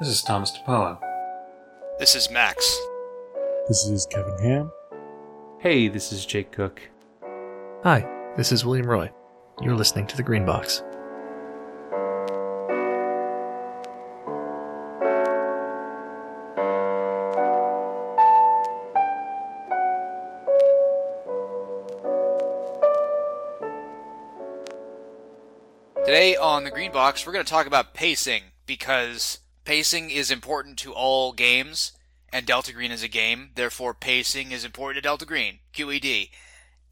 This is Thomas DePolo. This is Max. This is Kevin Ham. Hey, this is Jake Cook. Hi, this is William Roy. You're listening to The Green Box. Today on the Green Box, we're going to talk about pacing because pacing is important to all games, and Delta Green is a game. Therefore, pacing is important to Delta Green. QED.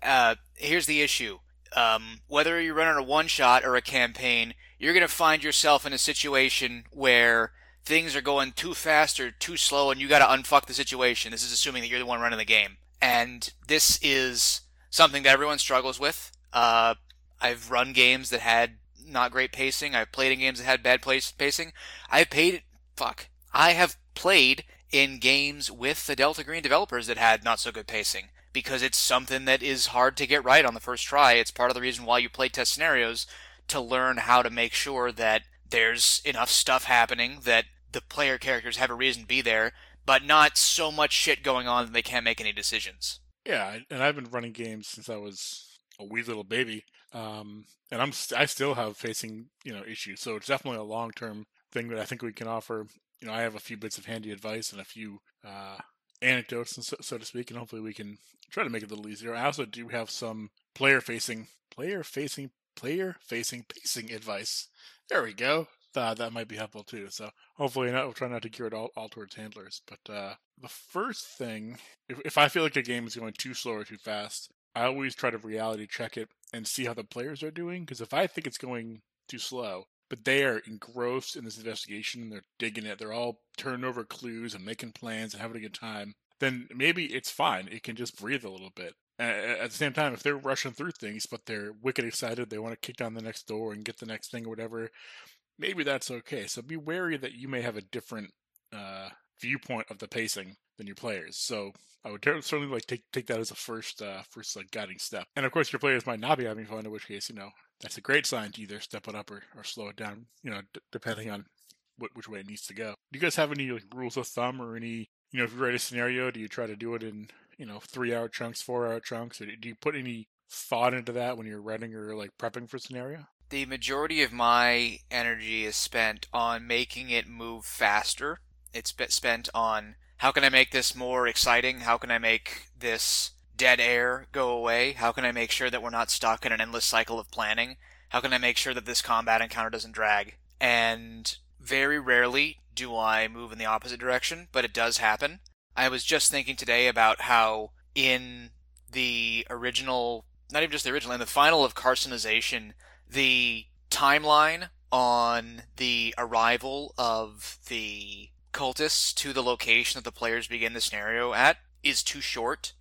Uh, here's the issue: um, whether you're running a one shot or a campaign, you're going to find yourself in a situation where things are going too fast or too slow, and you got to unfuck the situation. This is assuming that you're the one running the game, and this is something that everyone struggles with. Uh, I've run games that had not great pacing. I've played in games that had bad place pacing. I've paid fuck. I have played in games with the Delta Green developers that had not so good pacing because it's something that is hard to get right on the first try. It's part of the reason why you play test scenarios to learn how to make sure that there's enough stuff happening that the player characters have a reason to be there, but not so much shit going on that they can't make any decisions. Yeah, and I've been running games since I was a wee little baby, um, and I'm st- I still have facing you know issues. So it's definitely a long term thing that I think we can offer. You know, I have a few bits of handy advice and a few uh, anecdotes, so, so to speak, and hopefully we can try to make it a little easier. I also do have some player facing, player facing, player facing pacing advice. There we go. Uh, that might be helpful too. So hopefully, not, we'll try not to gear it all, all towards handlers. But uh, the first thing, if, if I feel like a game is going too slow or too fast, I always try to reality check it and see how the players are doing. Because if I think it's going too slow, but they are engrossed in this investigation, and they're digging it, they're all turning over clues and making plans and having a good time, then maybe it's fine. It can just breathe a little bit. At the same time, if they're rushing through things, but they're wicked excited, they want to kick down the next door and get the next thing or whatever, maybe that's okay. So be wary that you may have a different uh, viewpoint of the pacing than your players. So I would certainly like take take that as a first uh, first like guiding step. And of course, your players might not be having fun, in which case, you know, that's a great sign to either step it up or, or slow it down. You know, d- depending on what, which way it needs to go. Do you guys have any like rules of thumb or any? You know, if you write a scenario, do you try to do it in you know three hour chunks, four hour chunks, or do you put any thought into that when you're writing or like prepping for scenario? The majority of my energy is spent on making it move faster. It's spent on how can I make this more exciting? How can I make this dead air go away? How can I make sure that we're not stuck in an endless cycle of planning? How can I make sure that this combat encounter doesn't drag? And very rarely do I move in the opposite direction, but it does happen. I was just thinking today about how in the original, not even just the original, in the final of Carcinization, the timeline on the arrival of the cultists to the location that the players begin the scenario at is too short.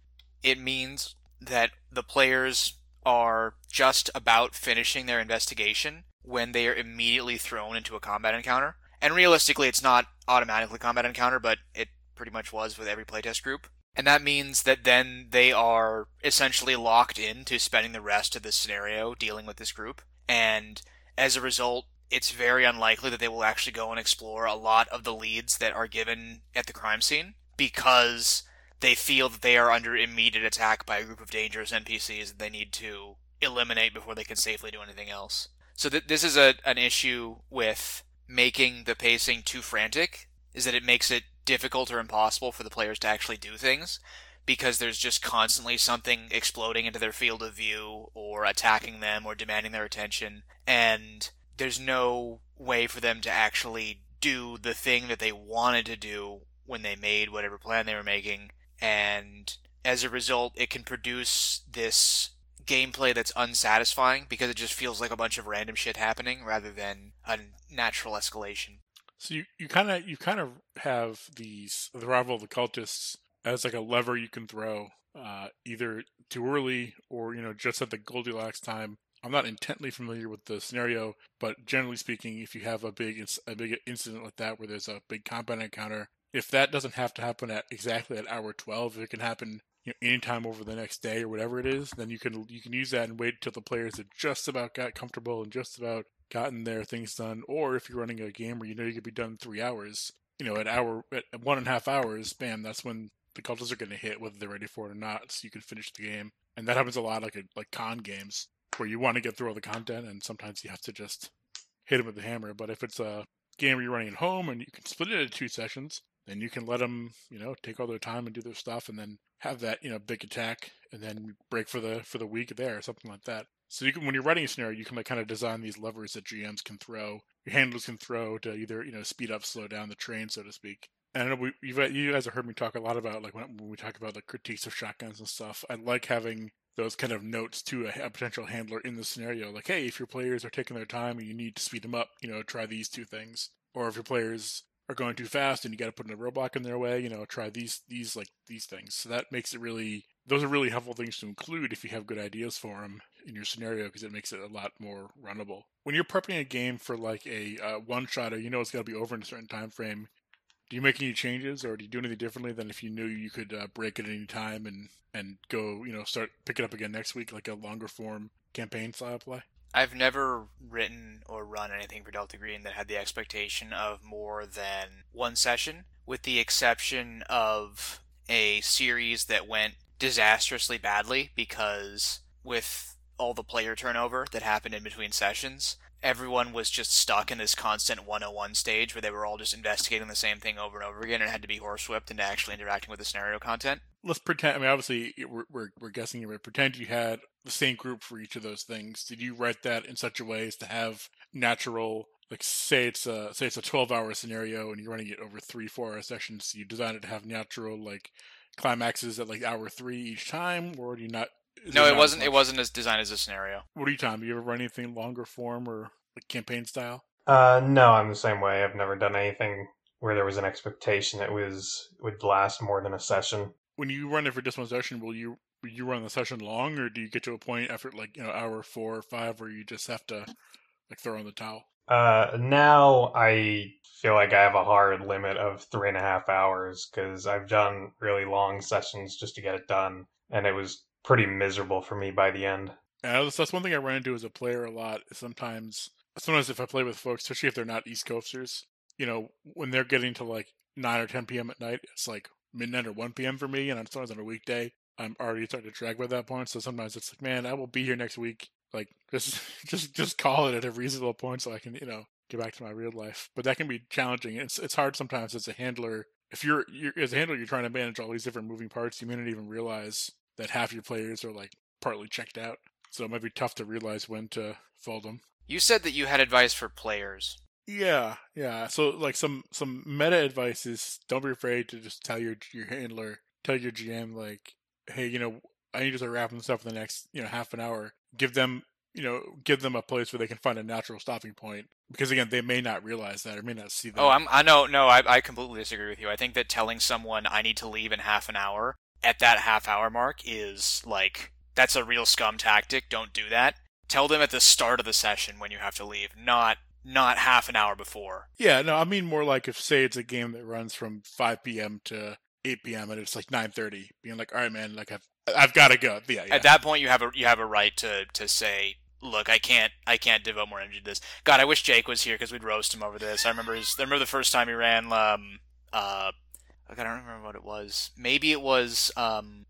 It means that the players are just about finishing their investigation when they are immediately thrown into a combat encounter. And realistically, it's not automatically combat encounter, but it pretty much was with every playtest group. And that means that then they are essentially locked into spending the rest of the scenario dealing with this group. And as a result, it's very unlikely that they will actually go and explore a lot of the leads that are given at the crime scene because they feel that they are under immediate attack by a group of dangerous NPCs that they need to eliminate before they can safely do anything else. So th- this is a an issue with making the pacing too frantic is that it makes it difficult or impossible for the players to actually do things because there's just constantly something exploding into their field of view or attacking them or demanding their attention and there's no way for them to actually do the thing that they wanted to do when they made whatever plan they were making and as a result it can produce this gameplay that's unsatisfying because it just feels like a bunch of random shit happening rather than a natural escalation so you, you kind of you kind of have these the arrival of the cultists as like a lever you can throw, uh, either too early or you know just at the Goldilocks time. I'm not intently familiar with the scenario, but generally speaking, if you have a big a big incident like that where there's a big combat encounter, if that doesn't have to happen at exactly at hour 12, if it can happen you know, anytime over the next day or whatever it is, then you can you can use that and wait until the players have just about got comfortable and just about gotten their things done, or if you're running a game where you know you could be done in three hours, you know, at hour at one and a half hours, bam, that's when the cultists are going to hit whether they're ready for it or not, so you can finish the game. And that happens a lot, like a, like con games where you want to get through all the content, and sometimes you have to just hit them with the hammer. But if it's a game where you're running at home and you can split it into two sessions, then you can let them, you know, take all their time and do their stuff, and then have that, you know, big attack, and then break for the for the week there, or something like that. So you can, when you're writing a scenario, you can like kind of design these levers that GMs can throw, your handlers can throw to either you know speed up, slow down the train, so to speak. And I know we, you guys have heard me talk a lot about like when, when we talk about the critiques of shotguns and stuff. I like having those kind of notes to a, a, potential handler in the scenario, like, hey, if your players are taking their time and you need to speed them up, you know, try these two things. Or if your players are going too fast and you got to put a roadblock in their way, you know, try these these like these things. So that makes it really those are really helpful things to include if you have good ideas for them in your scenario because it makes it a lot more runnable. When you're prepping a game for like a uh, one shot or you know it's got to be over in a certain time frame, do you make any changes or do you do anything differently than if you knew you could uh, break at any time and and go you know start pick it up again next week like a longer form campaign style play? I've never written or run anything for delta green that had the expectation of more than one session with the exception of a series that went disastrously badly because with all the player turnover that happened in between sessions everyone was just stuck in this constant 101 stage where they were all just investigating the same thing over and over again and had to be horsewhipped into actually interacting with the scenario content. Let's pretend. I mean, obviously, we're we're, we're guessing here, but pretend you had the same group for each of those things. Did you write that in such a way as to have natural? Like, say it's a say it's a 12 hour scenario and you're running it over three four hour sessions. You design it to have natural like climaxes at like hour three each time, or do you not no, it wasn't. It wasn't as designed as a scenario. What are you, Tom? Do you ever run anything longer form or like campaign style? Uh, no, I'm the same way. I've never done anything where there was an expectation it was would last more than a session. When you run it for just one session, will you will you run the session long, or do you get to a point after like you know hour four or five where you just have to like throw in the towel? Uh, now I feel like I have a hard limit of three and a half hours because I've done really long sessions just to get it done, and it was pretty miserable for me by the end. Yeah, that's, that's one thing I run into as a player a lot. Sometimes, sometimes if I play with folks, especially if they're not East Coasters, you know, when they're getting to like nine or ten p.m. at night, it's like midnight or one p.m. for me, and I'm sometimes on a weekday. I'm already starting to drag by that point, so sometimes it's like, man, I will be here next week. Like, just, just, just call it at a reasonable point so I can, you know, get back to my real life. But that can be challenging. It's, it's hard sometimes as a handler. If you're, you're as a handler, you're trying to manage all these different moving parts. You may not even realize that half your players are like partly checked out. So it might be tough to realize when to fold them. You said that you had advice for players. Yeah, yeah. So like some some meta advice is don't be afraid to just tell your your handler, tell your GM like, hey, you know, I need to start wrapping this up in the next you know half an hour. Give them you know give them a place where they can find a natural stopping point because again they may not realize that or may not see oh, that. Oh, I'm, I know no I I completely disagree with you. I think that telling someone I need to leave in half an hour at that half hour mark is like that's a real scum tactic. Don't do that. Tell them at the start of the session when you have to leave, not not half an hour before. Yeah, no, I mean more like if say it's a game that runs from 5 p.m. to 8 p.m. and it's like 9:30, being like, "All right, man, like I've I've got to go." Yeah, yeah. At that point, you have a you have a right to to say, "Look, I can't I can't devote more energy to this." God, I wish Jake was here because we'd roast him over this. I remember his I remember the first time he ran um uh I don't remember what it was. Maybe it was um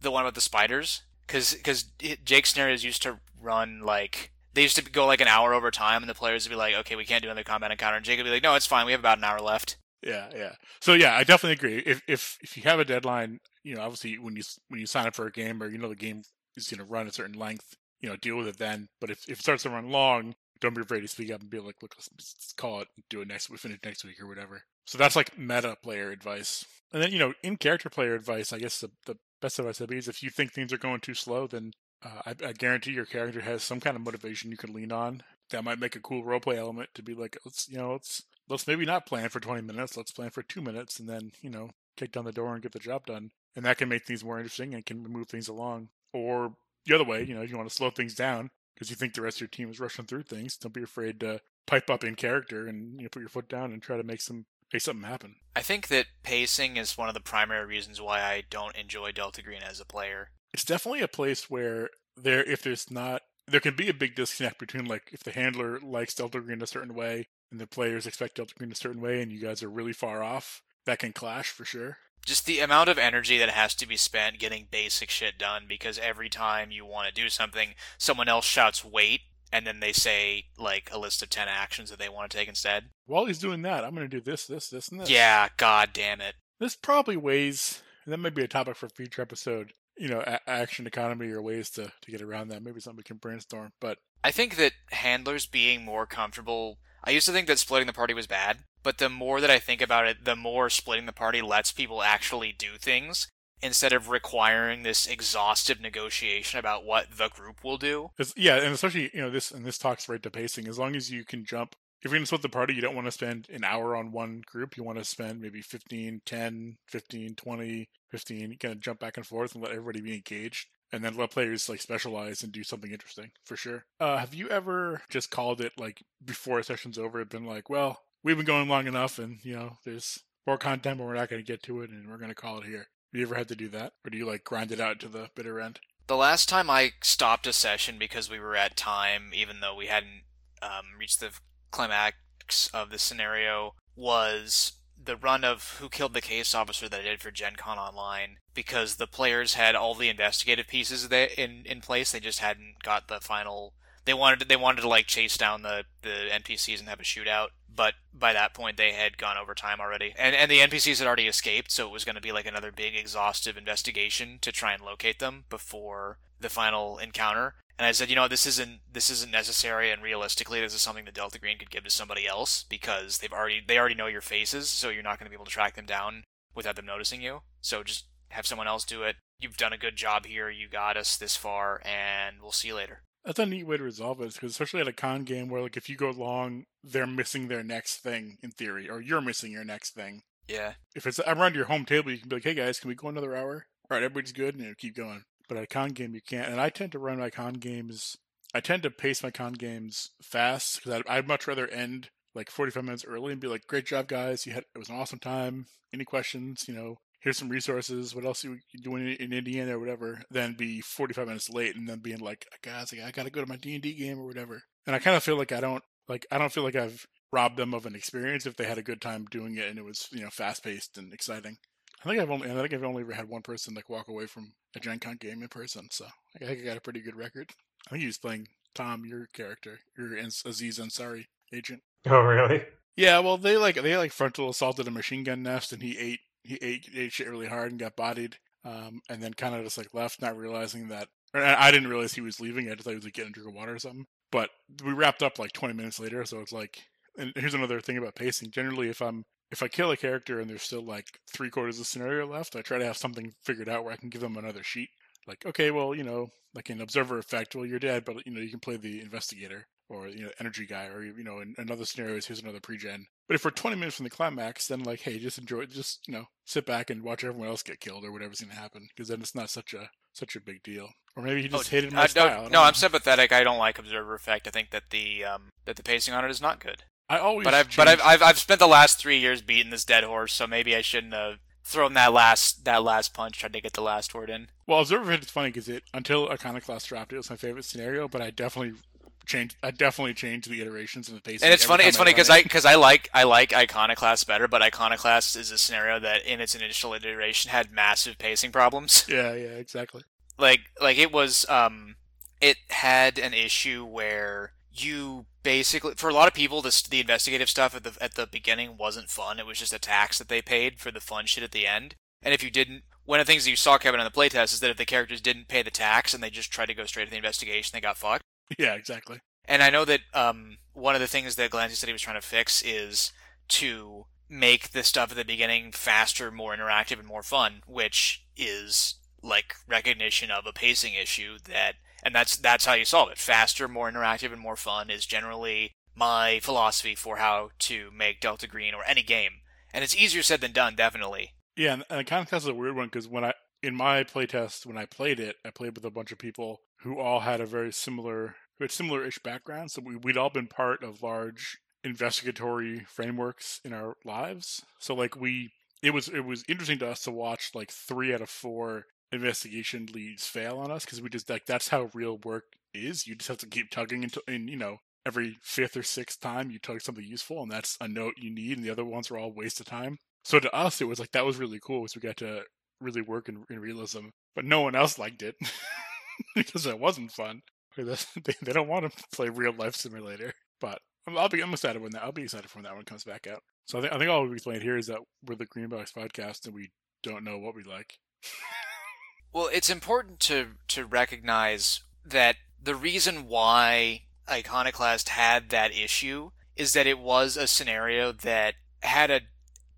the one about the spiders because because Jake's scenarios used to run like they used to go like an hour over time, and the players would be like, "Okay, we can't do another combat encounter," and Jake would be like, "No, it's fine. We have about an hour left." Yeah, yeah. So yeah, I definitely agree. If if if you have a deadline, you know, obviously when you when you sign up for a game or you know the game is going to run a certain length, you know, deal with it then. But if, if it starts to run long, don't be afraid to speak up and be like, "Look, let's, call it, do it next, we finish next week or whatever." So that's like meta player advice. And then you know, in character player advice, I guess the the best advice I'd be is if you think things are going too slow, then uh, I, I, guarantee your character has some kind of motivation you can lean on that might make a cool roleplay element to be like, let's you know, let's let's maybe not plan for 20 minutes, let's plan for two minutes, and then you know, kick down the door and get the job done, and that can make things more interesting and can move things along. Or the other way, you know, if you want to slow things down because you think the rest of your team is rushing through things, don't be afraid to pipe up in character and you know, put your foot down and try to make some make something happen. I think that pacing is one of the primary reasons why I don't enjoy Delta Green as a player. It's definitely a place where there, if there's not there can be a big disconnect between like if the handler likes Delta Green a certain way and the players expect Delta Green a certain way, and you guys are really far off. That can clash for sure. Just the amount of energy that has to be spent getting basic shit done because every time you want to do something, someone else shouts wait, and then they say like a list of 10 actions that they want to take instead. While he's doing that, I'm going to do this, this, this, and this. Yeah, god damn it. This probably ways, and that might be a topic for a future episode, you know, a- action economy or ways to, to get around that. Maybe something we can brainstorm. But I think that handlers being more comfortable. I used to think that splitting the party was bad, but the more that I think about it, the more splitting the party lets people actually do things instead of requiring this exhaustive negotiation about what the group will do. Yeah, and especially you know this and this talks right to pacing. As long as you can jump, if you're going to split the party, you don't want to spend an hour on one group. You want to spend maybe 15, 10, 15, 20, 15. You kind of jump back and forth and let everybody be engaged. And then let players like specialize and do something interesting for sure. Uh, have you ever just called it like before a session's over? Been like, well, we've been going long enough, and you know, there's more content, but we're not going to get to it, and we're going to call it here. Have you ever had to do that, or do you like grind it out to the bitter end? The last time I stopped a session because we were at time, even though we hadn't um, reached the climax of the scenario, was the run of Who Killed the Case Officer that I did for Gen Con Online because the players had all the investigative pieces in, in place. They just hadn't got the final. They wanted they wanted to like chase down the, the NPCs and have a shootout, but by that point they had gone over time already, and and the NPCs had already escaped, so it was going to be like another big exhaustive investigation to try and locate them before the final encounter. And I said, you know, this isn't this isn't necessary, and realistically, this is something that Delta Green could give to somebody else because they've already they already know your faces, so you're not going to be able to track them down without them noticing you. So just have someone else do it. You've done a good job here. You got us this far, and we'll see you later. That's a neat way to resolve it, because especially at a con game where like if you go long, they're missing their next thing in theory, or you're missing your next thing. Yeah. If it's around your home table, you can be like, "Hey guys, can we go another hour?" All right, everybody's good, and you know, keep going. But at a con game, you can't. And I tend to run my con games. I tend to pace my con games fast because I'd, I'd much rather end like 45 minutes early and be like, "Great job, guys! You had it was an awesome time. Any questions? You know, here's some resources. What else are you doing in Indiana or whatever?" Then be 45 minutes late and then being like, "Guys, I gotta go to my D and D game or whatever." And I kind of feel like I don't like I don't feel like I've robbed them of an experience if they had a good time doing it and it was you know fast paced and exciting. I think I've only I think I've only ever had one person like walk away from a Gen Con game in person, so I think I got a pretty good record. I think he was playing Tom, your character, your Aziz Ansari agent. Oh, really? Yeah, well, they like they like frontal assaulted a machine gun nest, and he ate he ate ate shit really hard and got bodied, um, and then kind of just like left, not realizing that. I didn't realize he was leaving. I just thought he was like getting a drink of water or something. But we wrapped up like 20 minutes later, so it's like. And here's another thing about pacing. Generally, if I'm if I kill a character and there's still like three quarters of the scenario left, I try to have something figured out where I can give them another sheet. Like, okay, well, you know, like an observer effect, well, you're dead, but you know, you can play the investigator or you know, energy guy, or you know, in another scenario, here's another pre-gen. But if we're 20 minutes from the climax, then like, hey, just enjoy, just you know, sit back and watch everyone else get killed or whatever's going to happen, because then it's not such a such a big deal. Or maybe he just oh, hated my uh, style. No, no I'm sympathetic. I don't like observer effect. I think that the um, that the pacing on it is not good. I always, but I've but I've, I've I've spent the last three years beating this dead horse, so maybe I shouldn't have thrown that last that last punch, tried to get the last word in. Well, observer effect is funny because it until Iconoclast dropped, it was my favorite scenario, but I definitely changed. I definitely changed the iterations and the pacing. And it's funny. It's funny because I because I like I like Iconoclast better, but Iconoclast is a scenario that in its initial iteration had massive pacing problems. Yeah, yeah, exactly. Like like it was um it had an issue where you basically for a lot of people this the investigative stuff at the at the beginning wasn't fun it was just a tax that they paid for the fun shit at the end and if you didn't one of the things that you saw Kevin on the playtest is that if the characters didn't pay the tax and they just tried to go straight to the investigation they got fucked yeah exactly and I know that um, one of the things that Glancy said he was trying to fix is to make the stuff at the beginning faster, more interactive, and more fun, which is like recognition of a pacing issue that and that's that's how you solve it. Faster, more interactive, and more fun is generally my philosophy for how to make Delta Green or any game. And it's easier said than done, definitely. Yeah, and, and Iconoclast is a weird one because when I in my playtest when I played it, I played with a bunch of people who all had a very similar, who had similar-ish backgrounds. So we, we'd all been part of large investigatory frameworks in our lives. So like we, it was it was interesting to us to watch like three out of four investigation leads fail on us because we just like that's how real work is. You just have to keep tugging until, and you know, every fifth or sixth time you tug something useful, and that's a note you need, and the other ones are all waste of time. So to us, it was like that was really cool, because we got to really work in, in realism. But no one else liked it because it wasn't fun. They, they don't want to play real life simulator. But I'll be I'm excited when that I'll be excited when that one comes back out. So I think I think all we explained here is that we're the Greenbox podcast and we don't know what we like. Well, it's important to to recognize that the reason why Iconoclast had that issue is that it was a scenario that had a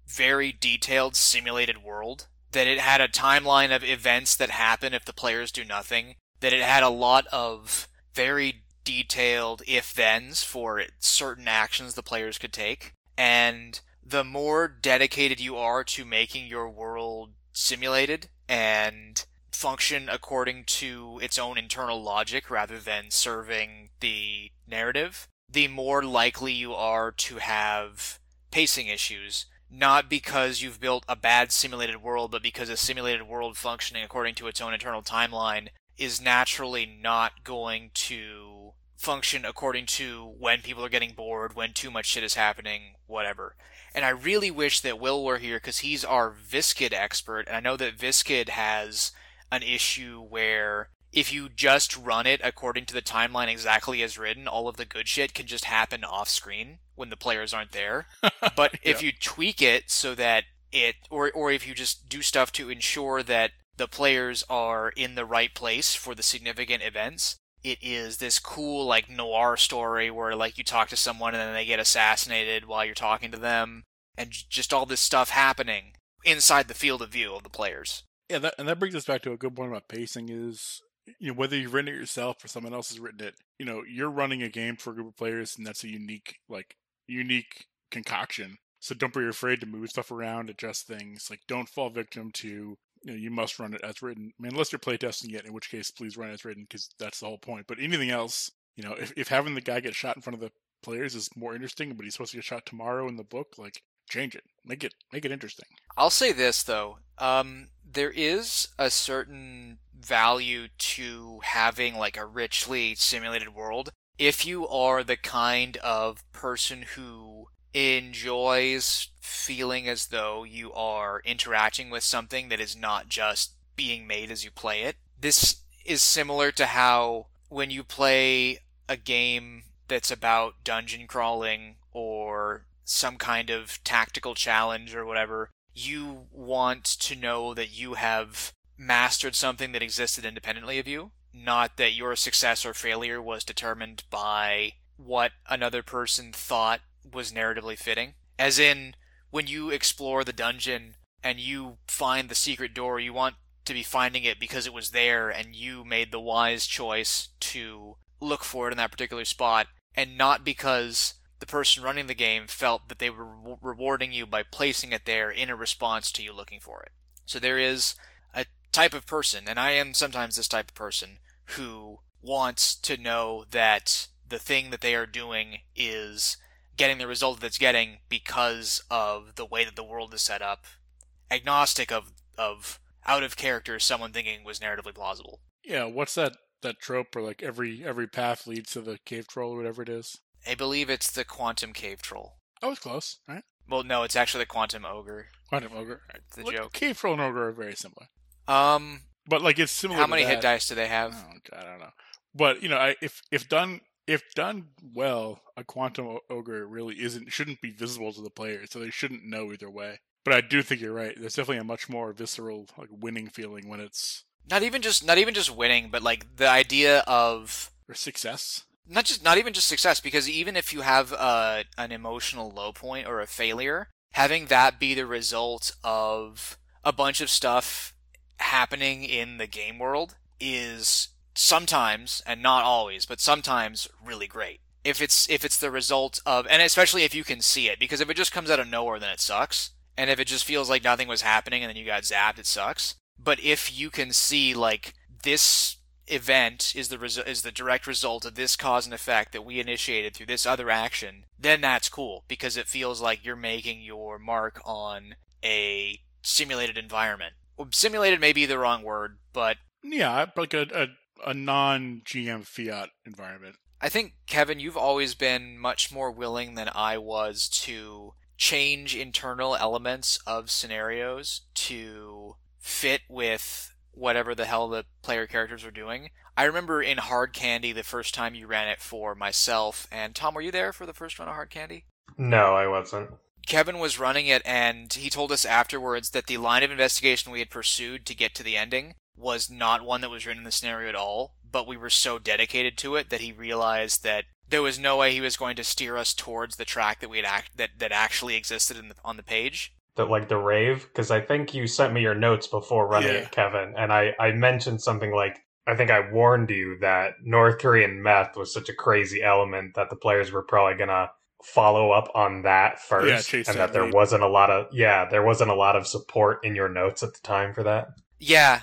very detailed simulated world, that it had a timeline of events that happen if the players do nothing, that it had a lot of very detailed if thens for certain actions the players could take. And the more dedicated you are to making your world simulated and function according to its own internal logic rather than serving the narrative, the more likely you are to have pacing issues. Not because you've built a bad simulated world, but because a simulated world functioning according to its own internal timeline is naturally not going to function according to when people are getting bored, when too much shit is happening, whatever. And I really wish that Will were here because he's our Viscid expert, and I know that Viscid has an issue where if you just run it according to the timeline exactly as written, all of the good shit can just happen off screen when the players aren't there. But if Yeah. you tweak it so that it, or, or if you just do stuff to ensure that the players are in the right place for the significant events, it is this cool, like, noir story where, like, you talk to someone and then they get assassinated while you're talking to them, and just all this stuff happening inside the field of view of the players. Yeah, that, and that brings us back to a good point about pacing is you know whether you've written it yourself or someone else has written it. You know, you're running a game for a group of players, and that's a unique like unique concoction. So don't be afraid to move stuff around, adjust things. Like don't fall victim to you know you must run it as written. I mean, unless you're playtesting it, in which case please run it as written because that's the whole point. But anything else, you know, if if having the guy get shot in front of the players is more interesting, but he's supposed to get shot tomorrow in the book, like change it, make it make it interesting. I'll say this though, um, there is a certain value to having like a richly simulated world if you are the kind of person who enjoys feeling as though you are interacting with something that is not just being made as you play it. This is similar to how when you play a game that's about dungeon crawling or some kind of tactical challenge or whatever, you want to know that you have mastered something that existed independently of you, not that your success or failure was determined by what another person thought was narratively fitting. As in, when you explore the dungeon and you find the secret door, you want to be finding it because it was there and you made the wise choice to look for it in that particular spot, and not because the person running the game felt that they were re- rewarding you by placing it there in a response to you looking for it. So there is a type of person, and I am sometimes this type of person, who wants to know that the thing that they are doing is getting the result that it's getting because of the way that the world is set up, agnostic of of out of character someone thinking was narratively plausible. Yeah, what's that that trope where like every every path leads to the cave troll or whatever it is? I believe it's the quantum cave troll. I was close, right? Well, no, it's actually the quantum ogre. Quantum ogre. The Look, joke. Cave troll and ogre are very similar, Um, but like it's similar. how many hit dice do they have? Oh, God, I don't know. But you know, I, if if done if done well, a quantum ogre really isn't shouldn't be visible to the player, so they shouldn't know either way. But I do think you're right. There's definitely a much more visceral, like winning feeling when it's Not even just not even just winning, but like the idea of or success. not just not even just success because even if you have uh, an emotional low point or a failure having that be the result of a bunch of stuff happening in the game world is sometimes and not always but sometimes really great. If it's if it's the result of and especially if you can see it because if it just comes out of nowhere then it sucks. And if it just feels like nothing was happening and then you got zapped it sucks. But if you can see like this event is the resu- is the direct result of this cause and effect that we initiated through this other action, then that's cool because it feels like you're making your mark on a simulated environment. Well, simulated may be the wrong word, but Yeah, like a, a a non GM fiat environment. I think Kevin, you've always been much more willing than I was to change internal elements of scenarios to fit with whatever the hell the player characters are doing. I remember in Hard Candy the first time you ran it for myself, and Tom, were you there for the first run of Hard Candy? No, I wasn't. Kevin was running it, and he told us afterwards that the line of investigation we had pursued to get to the ending was not one that was written in the scenario at all, but we were so dedicated to it that he realized that there was no way he was going to steer us towards the track that we had act- that that actually existed the, on the page. That like the rave, because I think you sent me your notes before running Yeah. it, Kevin, and I I mentioned something like I think I warned you that North Korean meth was such a crazy element that the players were probably gonna follow up on that first, Yeah, and that that there lead. wasn't a lot of yeah there wasn't a lot of support in your notes at the time for that. Yeah,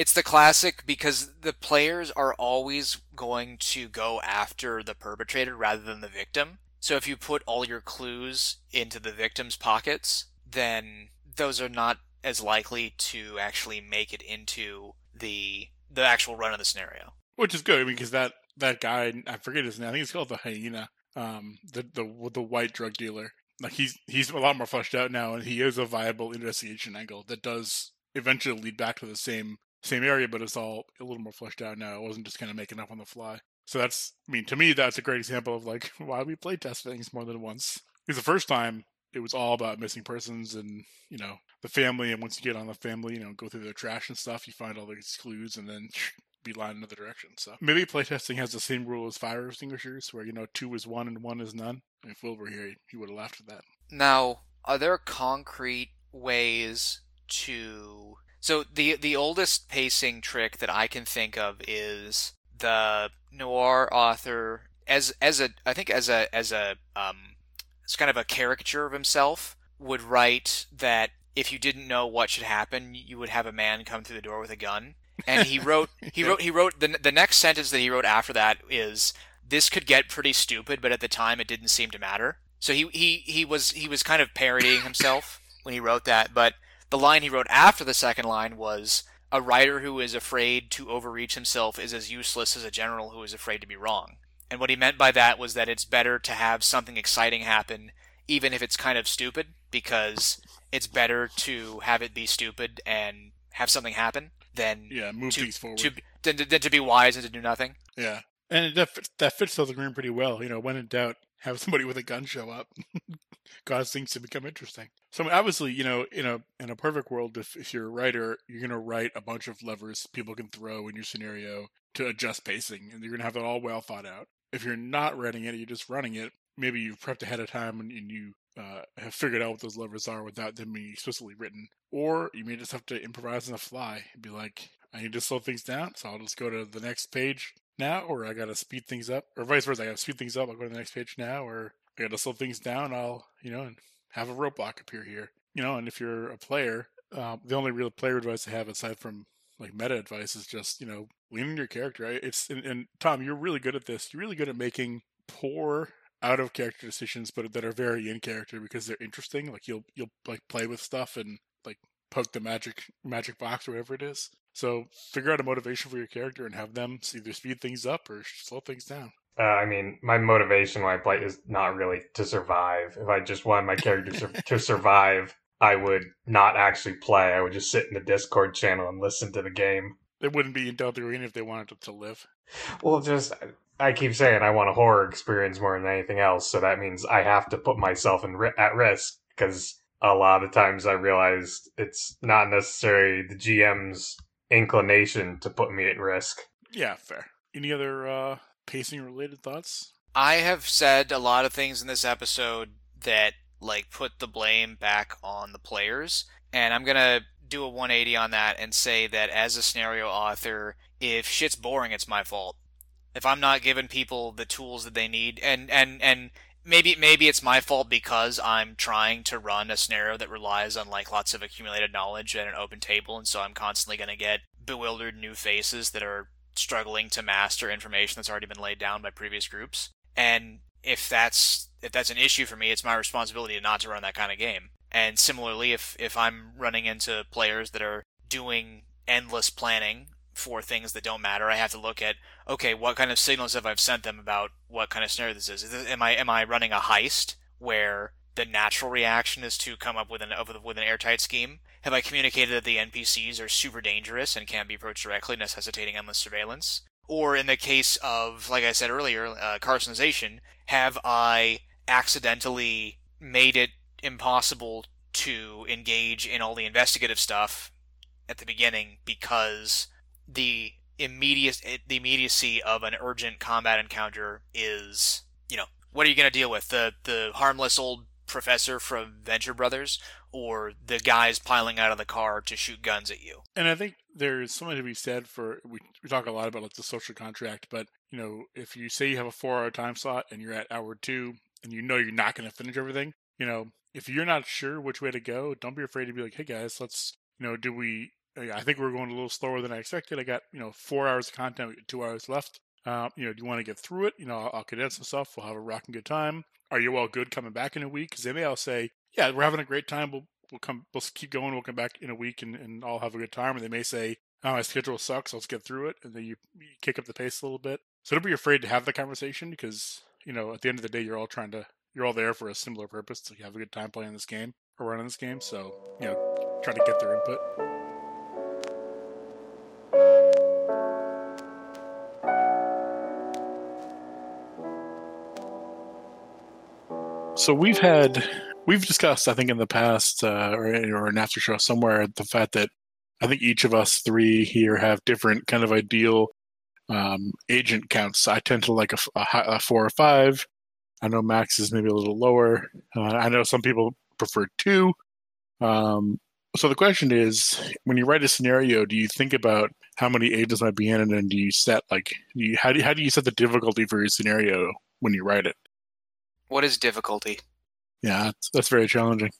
it's the classic because the players are always going to go after the perpetrator rather than the victim. So if you put all your clues into the victim's pockets, then those are not as likely to actually make it into the the actual run of the scenario. which is good. Because that that guy, I forget his name. I think it's called the hyena. Um, the the the white drug dealer. Like he's he's a lot more fleshed out now, and he is a viable investigation angle that does eventually lead back to the same same area, but it's all a little more fleshed out now. It wasn't just kind of making up on the fly. So that's, I mean, to me, that's a great example of like why we play test things more than once. Because the first time it was all about missing persons and you know the family, and once you get on the family, you know, go through their trash and stuff, you find all these clues, and then be in another direction. So maybe playtesting has the same rule as fire extinguishers, where you know two is one and one is none. If Will were here, he would have laughed at that. Now, are there concrete ways to so the the oldest pacing trick that I can think of is the noir author as as a I think as a as a um it's kind of a caricature of himself would write that if you didn't know what should happen you would have a man come through the door with a gun. And he wrote he wrote he wrote the the next sentence that he wrote after that is this could get pretty stupid but at the time it didn't seem to matter. So he he he was he was kind of parodying himself when he wrote that but the line he wrote after the second line was a writer who is afraid to overreach himself is as useless as a general who is afraid to be wrong and what he meant by that was that it's better to have something exciting happen even if it's kind of stupid because it's better to have it be stupid and have something happen than Yeah, move to, things forward. to than, to- than to be wise and to do nothing. Yeah, and that fits, that fits the green pretty well. You know, when in doubt, have somebody with a gun show up, cause things to become interesting. So I mean, obviously, you know, in a in a perfect world, if if you're a writer, you're gonna write a bunch of levers people can throw in your scenario to adjust pacing, and you're gonna have it all well thought out. If you're not writing it, you're just running it. Maybe you've prepped ahead of time and, and you uh, have figured out what those levers are without them being explicitly written, or you may just have to improvise on the fly and be like, I need to slow things down, so I'll just go to the next page now, or I gotta speed things up, or vice versa. I gotta speed things up. I'll go to the next page now, or I gotta slow things down. I'll, you know, and have a roadblock appear here. You know, and if you're a player, um, the only real player advice I have aside from like meta advice is just you know lean your character. It's and, and Tom, you're really good at this. You're really good at making poor out of character decisions, but that are very in character because they're interesting. Like you'll you'll like play with stuff and like poke the magic magic box or whatever it is. So figure out a motivation for your character and have them either speed things up or slow things down. Uh, I mean, my motivation when I play is not really to survive. If I just wanted my character sur- to survive, I would not actually play. I would just sit in the Discord channel and listen to the game. They wouldn't be in Delta Green if they wanted to live. Well, just I keep saying I want a horror experience more than anything else, so that means I have to put myself in at risk because a lot of times I realized it's not necessarily the GM's inclination to put me at risk. Yeah, fair. Any other uh, pacing related thoughts? I have said a lot of things in this episode that like put the blame back on the players, and I'm gonna do a 180 on that and say that as a scenario author, if shit's boring, it's my fault. If I'm not giving people the tools that they need, and and and maybe maybe it's my fault because I'm trying to run a scenario that relies on like lots of accumulated knowledge at an open table, and so I'm constantly gonna get bewildered new faces that are struggling to master information that's already been laid down by previous groups. And if that's if that's an issue for me, it's my responsibility not to run that kind of game. And similarly, if if I'm running into players that are doing endless planning for things that don't matter. I have to look at okay, what kind of signals have I sent them about what kind of scenario this is? is this, am I am I running a heist where the natural reaction is to come up with an with an airtight scheme? Have I communicated that the NPCs are super dangerous and can't be approached directly, necessitating endless surveillance? Or in the case of, like I said earlier, uh, carcinization, have I accidentally made it impossible to engage in all the investigative stuff at the beginning because the immediate the immediacy of an urgent combat encounter is you know what are you going to deal with the the harmless old professor from Venture Brothers or the guys piling out of the car to shoot guns at you. And I think there's something to be said for we, we talk a lot about like the social contract, but you know, if you say you have a four hour time slot and you're at hour two and you know you're not going to finish everything, you know, if you're not sure which way to go, don't be afraid to be like, hey guys, let's, you know, do we? I think we're going a little slower than I expected. I got, you know, four hours of content, two hours left. Uh, you know, do you want to get through it? You know, I'll, I'll condense some stuff. We'll have a rocking good time. Are you all good coming back in a week? Because they may all say, yeah, we're having a great time. We'll we'll come, we'll keep going. We'll come back in a week and, and all have a good time. And they may say, oh, my schedule sucks. Let's get through it. And then you, you kick up the pace a little bit. So don't be afraid to have the conversation because, you know, at the end of the day, you're all trying to, you're all there for a similar purpose to have a good time playing this game or running this game. So, you know, try to get their input. So we've had we've discussed, I think, in the past uh, or, or an after show somewhere, the fact that I think each of us three here have different kind of ideal um, agent counts. I tend to like a, a, a, four or five. I know Max is maybe a little lower. Uh, I know some people prefer two. Um, so the question is, when you write a scenario, do you think about how many agents might be in it, and do you set like, do you, how do how do you set the difficulty for your scenario when you write it? What is difficulty? Yeah, that's, that's very challenging.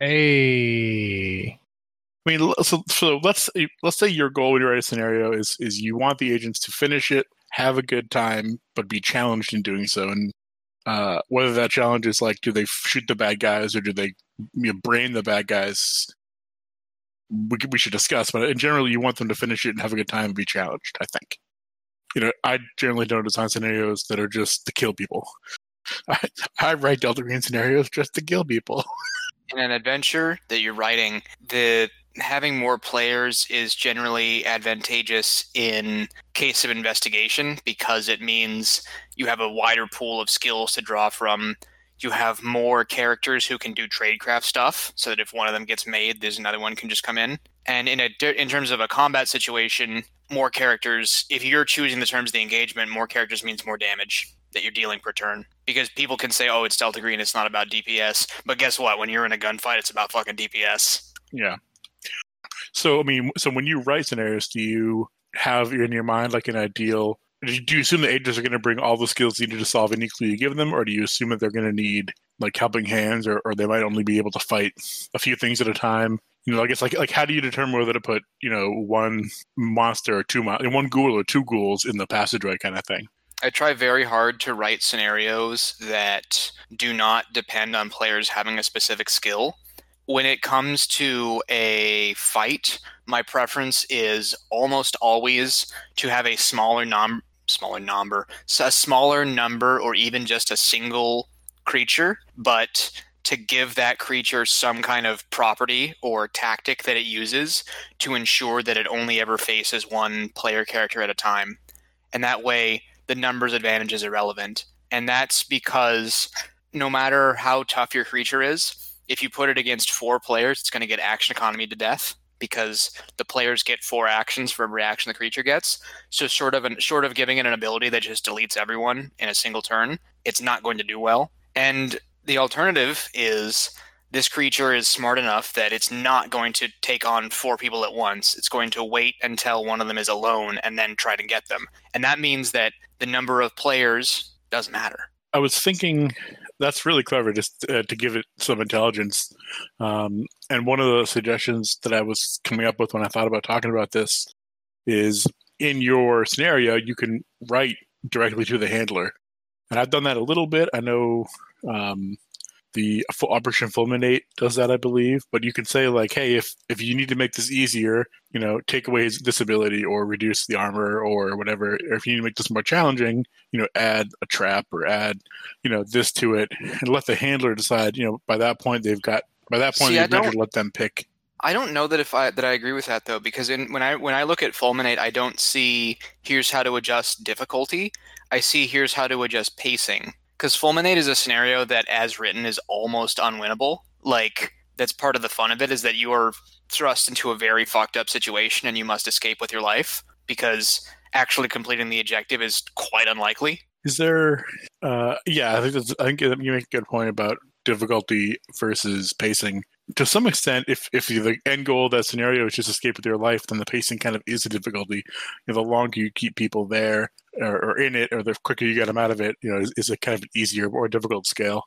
Hey. I mean, so, so let's let's say your goal when you write a scenario is is you want the agents to finish it, have a good time, but be challenged in doing so. And uh, whether that challenge is like, do they shoot the bad guys or do they you know, brain the bad guys? We, we should discuss, but in general, you want them to finish it and have a good time and be challenged. I think. You know, I generally don't design scenarios that are just to kill people. I, I write Delta Green scenarios just to kill people. In an adventure that you're writing, the having more players is generally advantageous in case of investigation because it means you have a wider pool of skills to draw from. You have more characters who can do tradecraft stuff, so that if one of them gets made, there's another one can just come in. And in a in terms of a combat situation, more characters. If you're choosing the terms of the engagement, more characters means more damage that you're dealing per turn. Because people can say, "Oh, it's Delta Green, it's not about DPS," but guess what? When you're in a gunfight, it's about fucking DPS. Yeah. So I mean, so when you write scenarios, do you have in your mind like an ideal? Do you assume the agents are going to bring all the skills needed to solve any clue you give them, or do you assume that they're going to need like helping hands, or, or they might only be able to fight a few things at a time? You know, I guess like like how do you determine whether to put you know one monster or two mon- one ghoul or two ghouls in the passageway kind of thing? I try very hard to write scenarios that do not depend on players having a specific skill. When it comes to a fight, my preference is almost always to have a smaller num smaller number, a smaller number or even just a single creature, but to give that creature some kind of property or tactic that it uses to ensure that it only ever faces one player character at a time. And that way the numbers advantage is irrelevant. And that's because no matter how tough your creature is, if you put it against four players, it's going to get action economy to death because the players get four actions for every action the creature gets. So short of an, short of giving it an ability that just deletes everyone in a single turn, it's not going to do well. And the alternative is this creature is smart enough that it's not going to take on four people at once. It's going to wait until one of them is alone and then try to get them. And that means that the number of players doesn't matter. I was thinking that's really clever just uh, to give it some intelligence. Um, and one of the suggestions that I was coming up with when I thought about talking about this is in your scenario, you can write directly to the handler. And I've done that a little bit. I know um, the Operation Fulminate does that, I believe. But you can say like, hey, if if you need to make this easier, you know, take away his disability or reduce the armor or whatever. Or if you need to make this more challenging, you know, add a trap or add, you know, this to it, and let the handler decide. You know, by that point they've got by that point See, they've let them pick. I don't know that if I that I agree with that though, because in when I when I look at Fulminate, I don't see here's how to adjust difficulty. I see here's how to adjust pacing. Because Fulminate is a scenario that, as written, is almost unwinnable. Like that's part of the fun of it is that you are thrust into a very fucked up situation and you must escape with your life because actually completing the objective is quite unlikely. Is there? Uh, yeah, I think that's, I think you make a good point about difficulty versus pacing. To some extent, if if the end goal of that scenario is just escape with your life, then the pacing kind of is a difficulty. You know, the longer you keep people there or, or in it, or the quicker you get them out of it, you know, is, is a kind of easier, more difficult scale.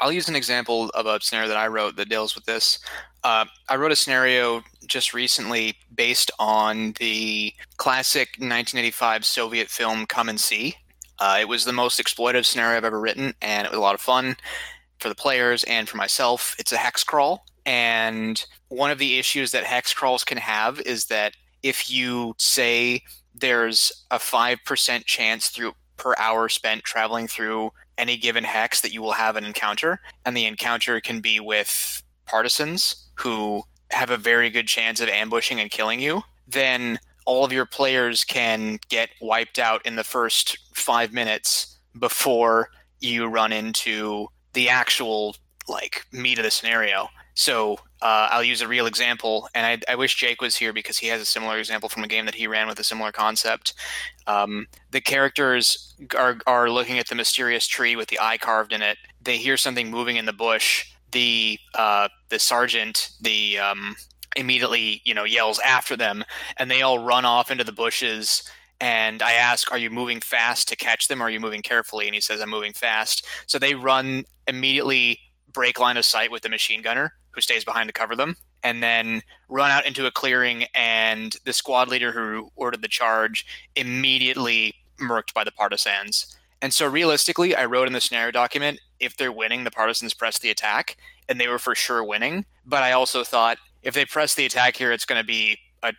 I'll use an example of a scenario that I wrote that deals with this. Uh, I wrote a scenario just recently based on the classic 1985 Soviet film Come and See. Uh, it was the most exploitive scenario I've ever written, and it was a lot of fun for the players and for myself. It's a hex crawl, and one of the issues that hex crawls can have is that if you say there's a 5% chance through per hour spent traveling through any given hex that you will have an encounter, and the encounter can be with partisans who have a very good chance of ambushing and killing you, then all of your players can get wiped out in the first five minutes before you run into the actual like meat of the scenario. So uh, I'll use a real example, and I, I wish Jake was here because he has a similar example from a game that he ran with a similar concept. Um, the characters are, are looking at the mysterious tree with the eye carved in it. They hear something moving in the bush. The uh, the sergeant the um, immediately you know yells after them, and they all run off into the bushes. And I ask, "Are you moving fast to catch them, or are you moving carefully?" And he says, "I'm moving fast." So they run immediately, break line of sight with the machine gunner, who stays behind to cover them, and then run out into a clearing. And the squad leader who ordered the charge immediately murked by the partisans. And so, realistically, I wrote in the scenario document if they're winning, the partisans press the attack, and they were for sure winning. But I also thought if they press the attack here, it's going to be a